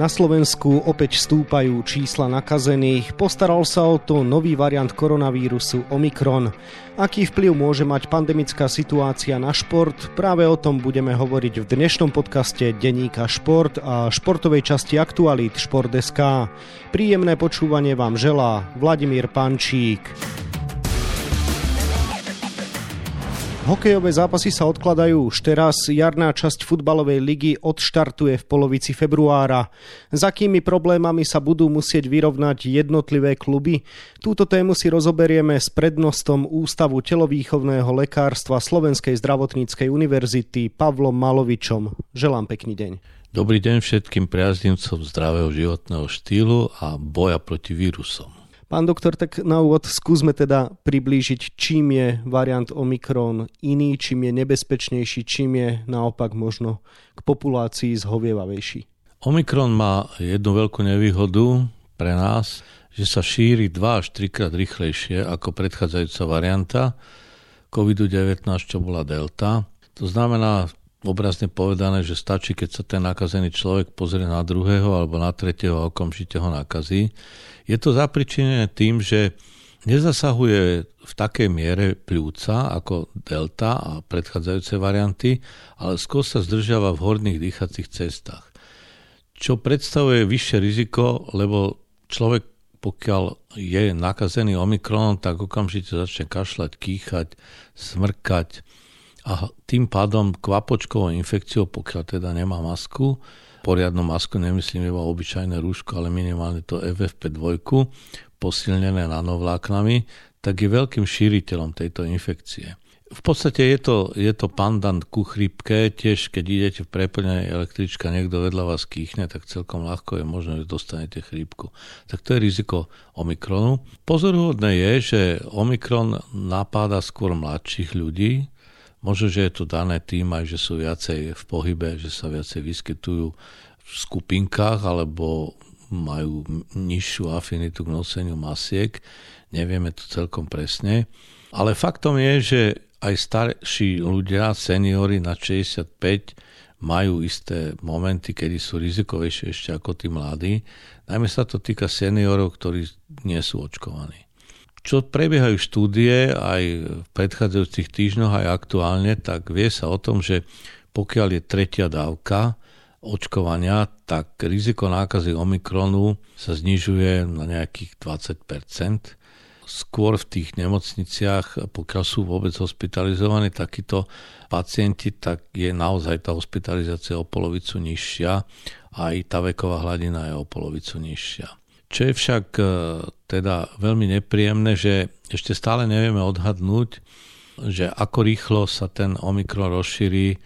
Na Slovensku opäť stúpajú čísla nakazených. Postaral sa o to nový variant koronavírusu Omikron. Aký vplyv môže mať pandemická situácia na šport? Práve o tom budeme hovoriť v dnešnom podcaste Deníka Šport a športovej časti Aktualít Šport.sk. Príjemné počúvanie vám želá Vladimír Pančík. Hokejové zápasy sa odkladajú už teraz. Jarná časť futbalovej ligy odštartuje v polovici februára. S akými problémami sa budú musieť vyrovnať jednotlivé kluby? Túto tému si rozoberieme s prednostom Ústavu telovýchovného lekárstva Slovenskej zdravotníckej univerzity Pavlom Malovičom. Želám pekný deň. Dobrý deň všetkým priaznivcom zdravého životného štýlu a boja proti vírusom. Pán doktor, tak na úvod skúsme teda priblížiť, čím je variant Omikron iný, čím je nebezpečnejší, čím je naopak možno k populácii zhovievavejší. Omikron má jednu veľkú nevýhodu pre nás, že sa šíri 2 až 3 krát rýchlejšie ako predchádzajúca varianta COVID-19, čo bola Delta. To znamená, obrazne povedané, že stačí, keď sa ten nakazený človek pozrie na druhého alebo na tretieho a okamžite ho nakazí. Je to zapričinené tým, že nezasahuje v takej miere pľúca ako delta a predchádzajúce varianty, ale skôr sa zdržiava v horných dýchacích cestách. Čo predstavuje vyššie riziko, lebo človek pokiaľ je nakazený omikronom, tak okamžite začne kašľať, kýchať, smrkať a tým pádom kvapočkovou infekciou, pokiaľ teda nemá masku, poriadnu masku, nemyslím iba obyčajné rúško, ale minimálne to FFP2, posilnené nanovláknami, tak je veľkým šíriteľom tejto infekcie. V podstate je to, je to pandant ku chrípke, tiež keď idete v preplnenej električka, niekto vedľa vás kýchne, tak celkom ľahko je možné, že dostanete chrípku. Tak to je riziko Omikronu. Pozoruhodné je, že Omikron napáda skôr mladších ľudí, Možno, že je to dané tým aj, že sú viacej v pohybe, že sa viacej vyskytujú v skupinkách alebo majú nižšiu afinitu k noseniu masiek. Nevieme to celkom presne. Ale faktom je, že aj starší ľudia, seniory na 65, majú isté momenty, kedy sú rizikovejšie ešte ako tí mladí. Najmä sa to týka seniorov, ktorí nie sú očkovaní. Čo prebiehajú štúdie aj v predchádzajúcich týždňoch aj aktuálne, tak vie sa o tom, že pokiaľ je tretia dávka očkovania, tak riziko nákazy Omikronu sa znižuje na nejakých 20% Skôr v tých nemocniciach, pokiaľ sú vôbec hospitalizovaní takíto pacienti, tak je naozaj tá hospitalizácia o polovicu nižšia a aj tá veková hladina je o polovicu nižšia. Čo je však e, teda veľmi nepríjemné, že ešte stále nevieme odhadnúť, že ako rýchlo sa ten Omikron rozšíri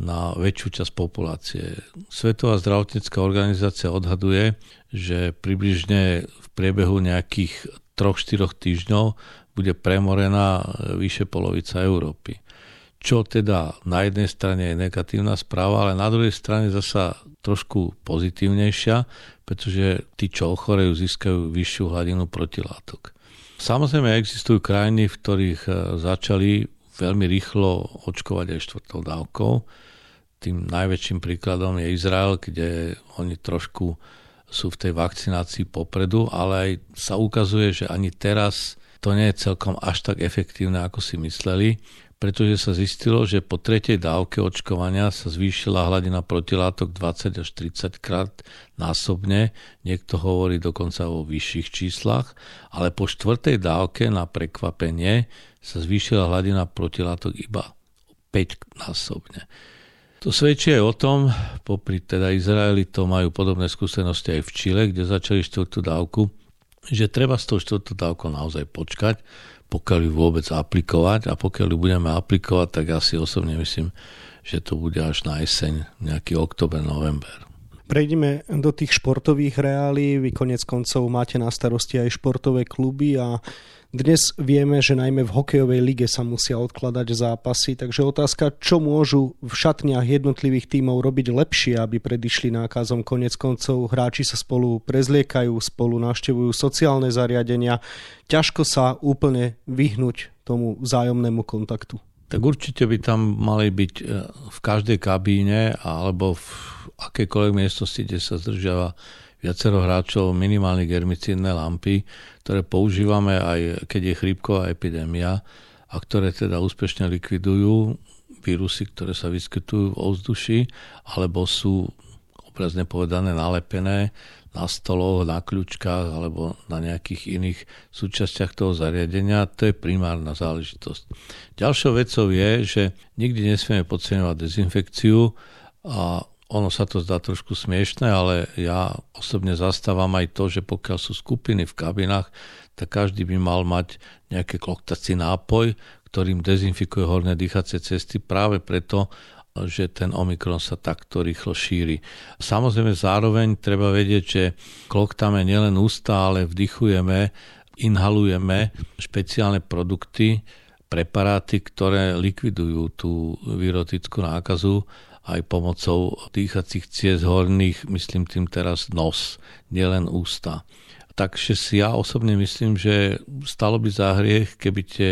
na väčšiu časť populácie. Svetová zdravotnícká organizácia odhaduje, že približne v priebehu nejakých 3-4 týždňov bude premorená vyše polovica Európy. Čo teda na jednej strane je negatívna správa, ale na druhej strane zasa trošku pozitívnejšia, pretože tí, čo ochorejú, získajú vyššiu hladinu protilátok. Samozrejme existujú krajiny, v ktorých e, začali veľmi rýchlo očkovať aj štvrtou dávkou. Tým najväčším príkladom je Izrael, kde oni trošku sú v tej vakcinácii popredu, ale aj sa ukazuje, že ani teraz to nie je celkom až tak efektívne, ako si mysleli pretože sa zistilo, že po tretej dávke očkovania sa zvýšila hladina protilátok 20 až 30 krát násobne, niekto hovorí dokonca o vyšších číslach, ale po štvrtej dávke na prekvapenie sa zvýšila hladina protilátok iba 5 násobne. To svedčí aj o tom, popri teda Izraeli to majú podobné skúsenosti aj v Čile, kde začali štvrtú dávku, že treba s tou štvrtou dávkou naozaj počkať, pokiaľ ju vôbec aplikovať a pokiaľ ju budeme aplikovať, tak ja si osobne myslím, že to bude až na jeseň, nejaký oktober, november. Prejdeme do tých športových reálí. Vy konec koncov máte na starosti aj športové kluby a dnes vieme, že najmä v hokejovej lige sa musia odkladať zápasy, takže otázka, čo môžu v šatniach jednotlivých tímov robiť lepšie, aby predišli nákazom. Konec koncov hráči sa spolu prezliekajú, spolu navštevujú sociálne zariadenia. Ťažko sa úplne vyhnúť tomu vzájomnému kontaktu. Tak určite by tam mali byť e, v každej kabíne alebo v akékoľvek miestnosti, kde sa zdržiava viacero hráčov minimálne germicídne lampy, ktoré používame aj keď je chrípková epidémia a ktoré teda úspešne likvidujú vírusy, ktoré sa vyskytujú v ovzduši alebo sú obrazne povedané nalepené na stoloch, na kľúčkach alebo na nejakých iných súčastiach toho zariadenia. To je primárna záležitosť. Ďalšou vecou je, že nikdy nesmieme podceňovať dezinfekciu a ono sa to zdá trošku smiešne, ale ja osobne zastávam aj to, že pokiaľ sú skupiny v kabinách, tak každý by mal mať nejaký kloktací nápoj, ktorým dezinfikuje horné dýchacie cesty práve preto, že ten Omikron sa takto rýchlo šíri. Samozrejme zároveň treba vedieť, že kloktame nielen ústa, ale vdychujeme, inhalujeme špeciálne produkty, preparáty, ktoré likvidujú tú virotickú nákazu aj pomocou dýchacích ciest horných, myslím tým teraz nos, nielen ústa. Takže si ja osobne myslím, že stalo by za hriech, keby tie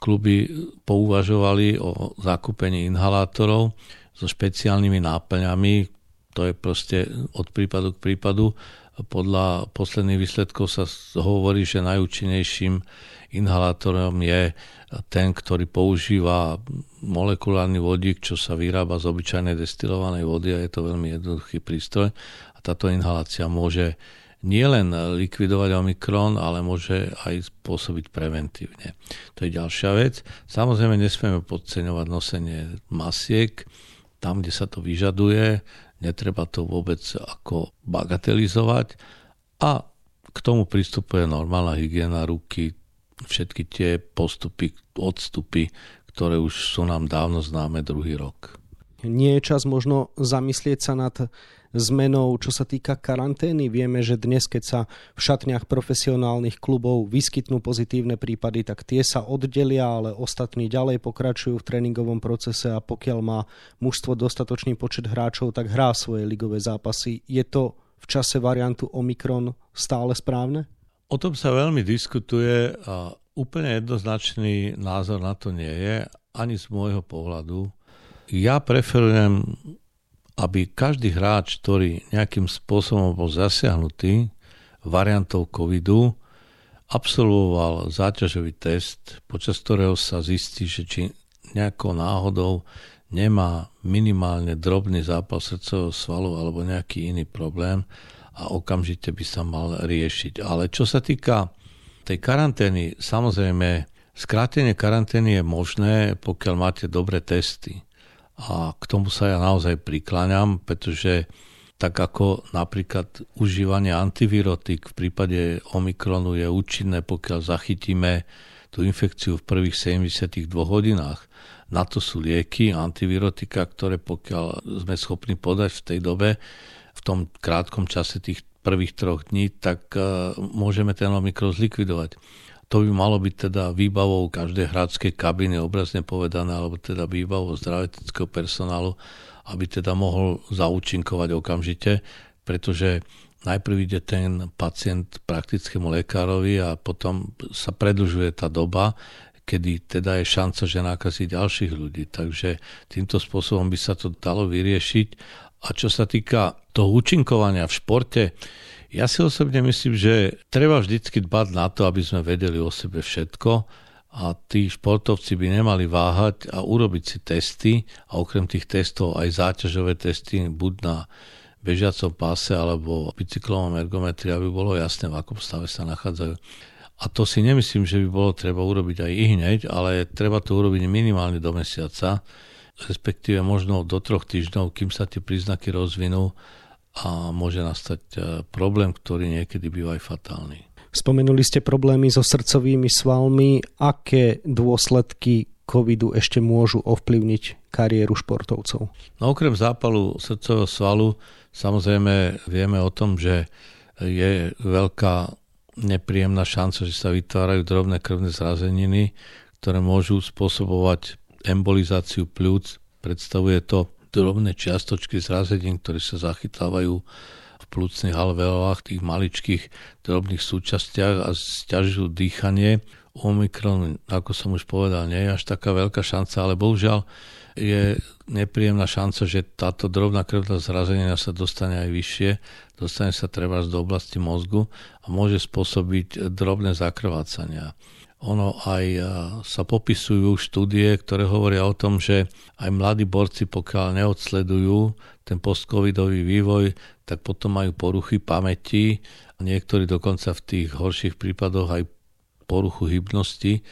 kluby pouvažovali o zakúpení inhalátorov so špeciálnymi náplňami. To je proste od prípadu k prípadu. Podľa posledných výsledkov sa hovorí, že najúčinnejším inhalátorom je ten, ktorý používa molekulárny vodík, čo sa vyrába z obyčajnej destilovanej vody a je to veľmi jednoduchý prístroj. A táto inhalácia môže nielen likvidovať Omikron, ale môže aj spôsobiť preventívne. To je ďalšia vec. Samozrejme nesmieme podceňovať nosenie masiek tam, kde sa to vyžaduje. Netreba to vôbec ako bagatelizovať. A k tomu pristupuje normálna hygiena ruky, všetky tie postupy, odstupy, ktoré už sú nám dávno známe druhý rok. Nie je čas možno zamyslieť sa nad zmenou, čo sa týka karantény. Vieme, že dnes, keď sa v šatniach profesionálnych klubov vyskytnú pozitívne prípady, tak tie sa oddelia, ale ostatní ďalej pokračujú v tréningovom procese a pokiaľ má mužstvo dostatočný počet hráčov, tak hrá svoje ligové zápasy. Je to v čase variantu Omikron stále správne? O tom sa veľmi diskutuje a úplne jednoznačný názor na to nie je, ani z môjho pohľadu. Ja preferujem, aby každý hráč, ktorý nejakým spôsobom bol zasiahnutý variantou covidu, absolvoval záťažový test, počas ktorého sa zistí, že či nejakou náhodou nemá minimálne drobný zápal srdcového svalu alebo nejaký iný problém, a okamžite by sa mal riešiť. Ale čo sa týka tej karantény, samozrejme, skrátenie karantény je možné, pokiaľ máte dobré testy. A k tomu sa ja naozaj prikláňam, pretože tak ako napríklad užívanie antivirotik v prípade Omikronu je účinné, pokiaľ zachytíme tú infekciu v prvých 72 hodinách. Na to sú lieky, antivirotika, ktoré pokiaľ sme schopní podať v tej dobe, v tom krátkom čase tých prvých troch dní, tak uh, môžeme ten Omikron zlikvidovať. To by malo byť teda výbavou každej hradskej kabiny, obrazne povedané, alebo teda výbavou zdravotnického personálu, aby teda mohol zaúčinkovať okamžite, pretože najprv ide ten pacient praktickému lekárovi a potom sa predlžuje tá doba, kedy teda je šanca, že nakazí ďalších ľudí. Takže týmto spôsobom by sa to dalo vyriešiť a čo sa týka toho účinkovania v športe, ja si osobne myslím, že treba vždycky dbať na to, aby sme vedeli o sebe všetko a tí športovci by nemali váhať a urobiť si testy a okrem tých testov aj záťažové testy buď na bežiacom páse alebo bicyklovom ergometri, aby bolo jasné, v akom stave sa nachádzajú. A to si nemyslím, že by bolo treba urobiť aj i hneď, ale treba to urobiť minimálne do mesiaca, respektíve možno do troch týždňov, kým sa tie príznaky rozvinú a môže nastať e, problém, ktorý niekedy býva aj fatálny. Spomenuli ste problémy so srdcovými svalmi. Aké dôsledky covidu ešte môžu ovplyvniť kariéru športovcov? No okrem zápalu srdcového svalu samozrejme vieme o tom, že je veľká nepríjemná šanca, že sa vytvárajú drobné krvné zrazeniny, ktoré môžu spôsobovať embolizáciu pľúc. Predstavuje to drobné čiastočky zrazenín, ktoré sa zachytávajú v plúcnych alveolách, tých maličkých drobných súčastiach a stiažujú dýchanie. Omikron, ako som už povedal, nie je až taká veľká šanca, ale bohužiaľ je nepríjemná šanca, že táto drobná krvná zrazenina sa dostane aj vyššie, dostane sa treba do oblasti mozgu a môže spôsobiť drobné zakrvácania. Ono aj sa popisujú štúdie, ktoré hovoria o tom, že aj mladí borci, pokiaľ neodsledujú ten postcovidový vývoj, tak potom majú poruchy pamäti, niektorí dokonca v tých horších prípadoch aj poruchu hybnosti,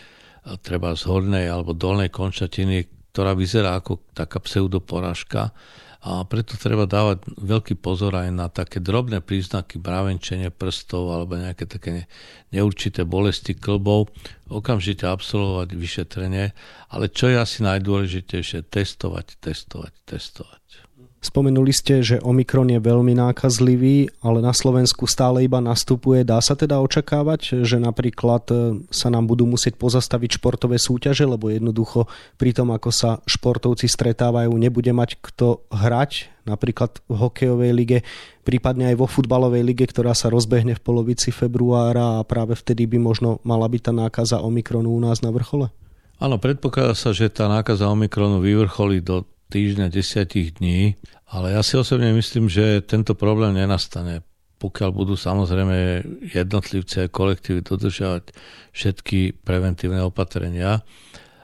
treba z hornej alebo dolnej končatiny, ktorá vyzerá ako taká pseudoporážka a preto treba dávať veľký pozor aj na také drobné príznaky bravenčenie prstov alebo nejaké také neurčité bolesti klbov, okamžite absolvovať vyšetrenie, ale čo je asi najdôležitejšie, testovať, testovať, testovať. Spomenuli ste, že Omikron je veľmi nákazlivý, ale na Slovensku stále iba nastupuje. Dá sa teda očakávať, že napríklad e, sa nám budú musieť pozastaviť športové súťaže, lebo jednoducho pri tom, ako sa športovci stretávajú, nebude mať kto hrať, napríklad v hokejovej lige, prípadne aj vo futbalovej lige, ktorá sa rozbehne v polovici februára a práve vtedy by možno mala byť tá nákaza Omikronu u nás na vrchole? Áno, predpokladá sa, že tá nákaza Omikronu vyvrcholí do týždňa, desiatich dní, ale ja si osobne myslím, že tento problém nenastane, pokiaľ budú samozrejme jednotlivci a kolektívy dodržiavať všetky preventívne opatrenia.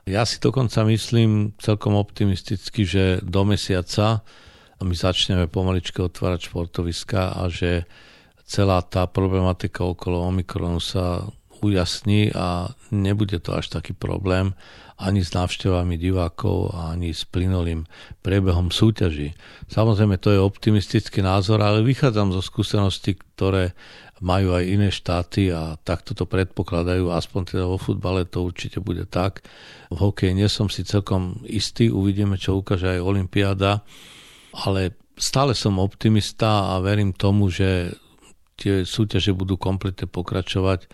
Ja si dokonca myslím celkom optimisticky, že do mesiaca my začneme pomaličke otvárať športoviska a že celá tá problematika okolo Omikronu sa ujasní a nebude to až taký problém ani s návštevami divákov, ani s plynulým priebehom súťaží. Samozrejme, to je optimistický názor, ale vychádzam zo skúseností, ktoré majú aj iné štáty a takto to predpokladajú, aspoň teda vo futbale to určite bude tak. V hokeji nie som si celkom istý, uvidíme, čo ukáže aj Olympiáda, ale stále som optimista a verím tomu, že tie súťaže budú kompletne pokračovať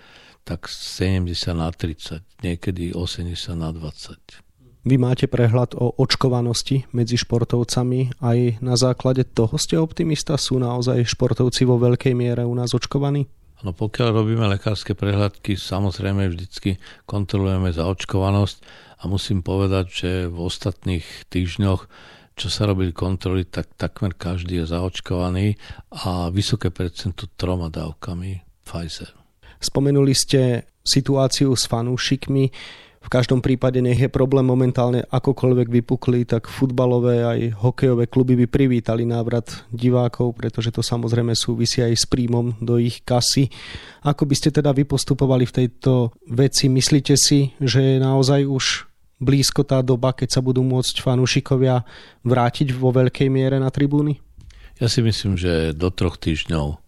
tak 70 na 30, niekedy 80 na 20. Vy máte prehľad o očkovanosti medzi športovcami. Aj na základe toho ste optimista? Sú naozaj športovci vo veľkej miere u nás očkovaní? No pokiaľ robíme lekárske prehľadky, samozrejme vždycky kontrolujeme zaočkovanosť a musím povedať, že v ostatných týždňoch čo sa robili kontroly, tak takmer každý je zaočkovaný a vysoké percento troma dávkami Pfizer. Spomenuli ste situáciu s fanúšikmi. V každom prípade nech je problém momentálne akokoľvek vypukli, tak futbalové aj hokejové kluby by privítali návrat divákov, pretože to samozrejme súvisí aj s príjmom do ich kasy. Ako by ste teda vypostupovali v tejto veci? Myslíte si, že je naozaj už blízko tá doba, keď sa budú môcť fanúšikovia vrátiť vo veľkej miere na tribúny? Ja si myslím, že do troch týždňov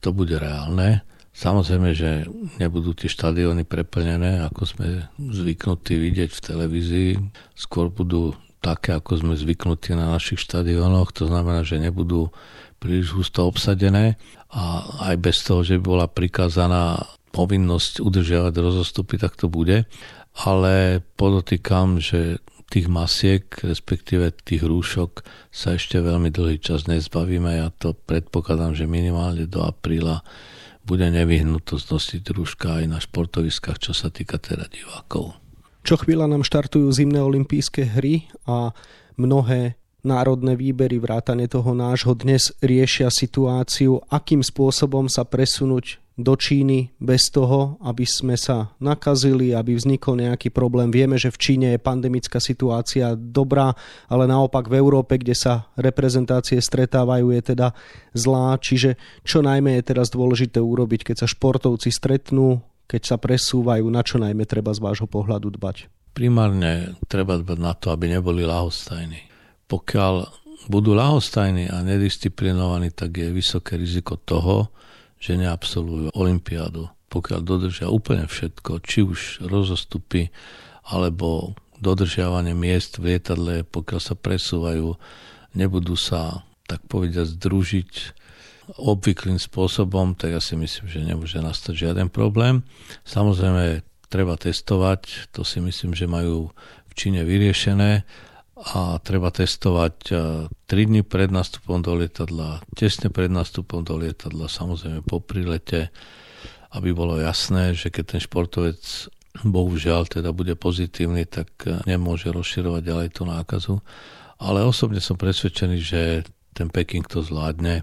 to bude reálne. Samozrejme, že nebudú tie štadióny preplnené, ako sme zvyknutí vidieť v televízii. Skôr budú také, ako sme zvyknutí na našich štadiónoch. To znamená, že nebudú príliš husto obsadené a aj bez toho, že by bola prikázaná povinnosť udržiavať rozostupy, tak to bude. Ale podotýkam, že tých masiek, respektíve tých rúšok sa ešte veľmi dlhý čas nezbavíme. Ja to predpokladám, že minimálne do apríla bude nevyhnutosť nosiť rúška aj na športoviskách, čo sa týka teda divákov. Čo chvíľa nám štartujú zimné olympijské hry a mnohé národné výbery, vrátane toho nášho dnes riešia situáciu, akým spôsobom sa presunúť do Číny bez toho, aby sme sa nakazili, aby vznikol nejaký problém. Vieme, že v Číne je pandemická situácia dobrá, ale naopak v Európe, kde sa reprezentácie stretávajú, je teda zlá. Čiže čo najmä je teraz dôležité urobiť, keď sa športovci stretnú, keď sa presúvajú, na čo najmä treba z vášho pohľadu dbať? Primárne treba dbať na to, aby neboli lahostajní. Pokiaľ budú lahostajní a nedisciplinovaní, tak je vysoké riziko toho, že neabsolvujú olympiádu. Pokiaľ dodržia úplne všetko, či už rozostupy, alebo dodržiavanie miest v lietadle, pokiaľ sa presúvajú, nebudú sa, tak povediať, združiť obvyklým spôsobom, tak ja si myslím, že nemôže nastať žiaden problém. Samozrejme, treba testovať, to si myslím, že majú v Číne vyriešené a treba testovať 3 e, dní pred nástupom do lietadla, tesne pred nástupom do lietadla, samozrejme po prilete, aby bolo jasné, že keď ten športovec bohužiaľ teda bude pozitívny, tak nemôže rozširovať ďalej tú nákazu. Ale osobne som presvedčený, že ten Peking to zvládne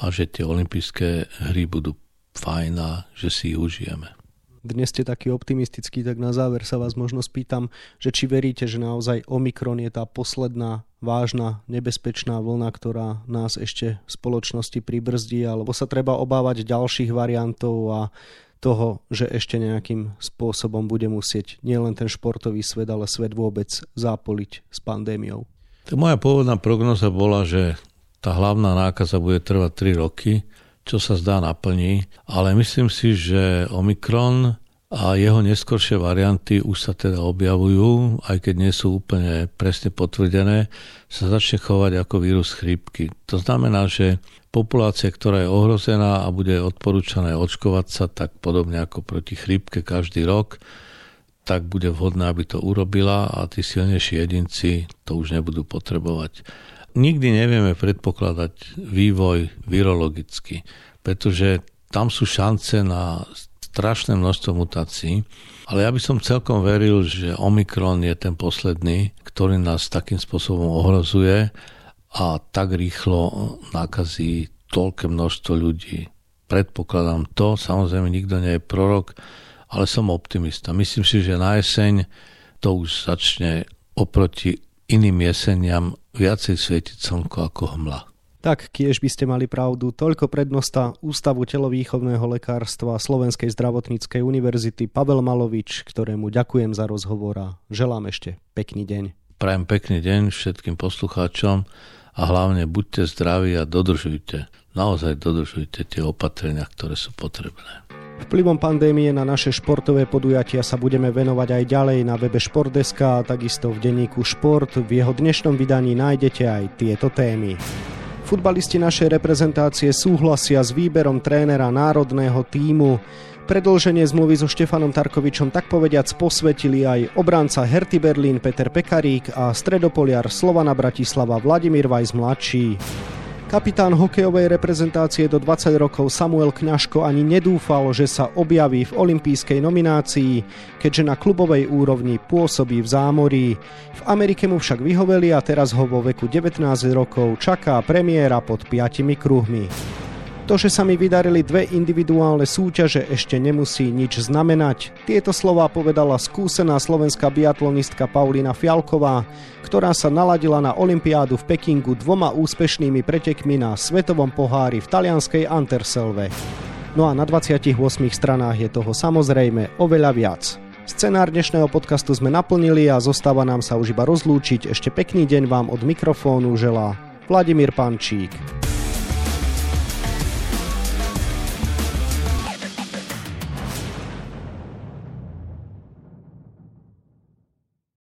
a že tie olympijské hry budú fajn a že si ich užijeme dnes ste taký optimistický, tak na záver sa vás možno spýtam, že či veríte, že naozaj Omikron je tá posledná vážna, nebezpečná vlna, ktorá nás ešte v spoločnosti pribrzdí, alebo sa treba obávať ďalších variantov a toho, že ešte nejakým spôsobom bude musieť nielen ten športový svet, ale svet vôbec zápoliť s pandémiou. To moja pôvodná prognoza bola, že tá hlavná nákaza bude trvať 3 roky čo sa zdá naplní, ale myslím si, že Omikron a jeho neskoršie varianty už sa teda objavujú, aj keď nie sú úplne presne potvrdené, sa začne chovať ako vírus chrípky. To znamená, že populácia, ktorá je ohrozená a bude odporúčané očkovať sa, tak podobne ako proti chrípke každý rok, tak bude vhodné, aby to urobila a tí silnejší jedinci to už nebudú potrebovať nikdy nevieme predpokladať vývoj virologicky, pretože tam sú šance na strašné množstvo mutácií, ale ja by som celkom veril, že Omikron je ten posledný, ktorý nás takým spôsobom ohrozuje a tak rýchlo nakazí toľké množstvo ľudí. Predpokladám to, samozrejme nikto nie je prorok, ale som optimista. Myslím si, že na jeseň to už začne oproti iným jeseniam viacej svietiť slnko ako hmla. Tak, kiež by ste mali pravdu. Toľko prednosta Ústavu telovýchovného lekárstva Slovenskej zdravotníckej univerzity Pavel Malovič, ktorému ďakujem za rozhovor a želám ešte pekný deň. Prajem pekný deň všetkým poslucháčom a hlavne buďte zdraví a dodržujte, naozaj dodržujte tie opatrenia, ktoré sú potrebné. Vplyvom pandémie na naše športové podujatia sa budeme venovať aj ďalej na webe Športdeska a takisto v denníku Šport. V jeho dnešnom vydaní nájdete aj tieto témy. Futbalisti našej reprezentácie súhlasia s výberom trénera národného týmu. Predlženie zmluvy so Štefanom Tarkovičom tak povediac posvetili aj obranca Herty Berlín Peter Pekarík a stredopoliar Slovana Bratislava Vladimír Vajs mladší. Kapitán hokejovej reprezentácie do 20 rokov Samuel Kňažko ani nedúfal, že sa objaví v olympijskej nominácii, keďže na klubovej úrovni pôsobí v zámorí. V Amerike mu však vyhoveli a teraz ho vo veku 19 rokov čaká premiéra pod piatimi kruhmi. To, že sa mi vydarili dve individuálne súťaže, ešte nemusí nič znamenať. Tieto slová povedala skúsená slovenská biatlonistka Paulina Fialková, ktorá sa naladila na Olympiádu v Pekingu dvoma úspešnými pretekmi na Svetovom pohári v talianskej Anterselve. No a na 28 stranách je toho samozrejme oveľa viac. Scenár dnešného podcastu sme naplnili a zostáva nám sa už iba rozlúčiť. Ešte pekný deň vám od mikrofónu želá Vladimír Pančík.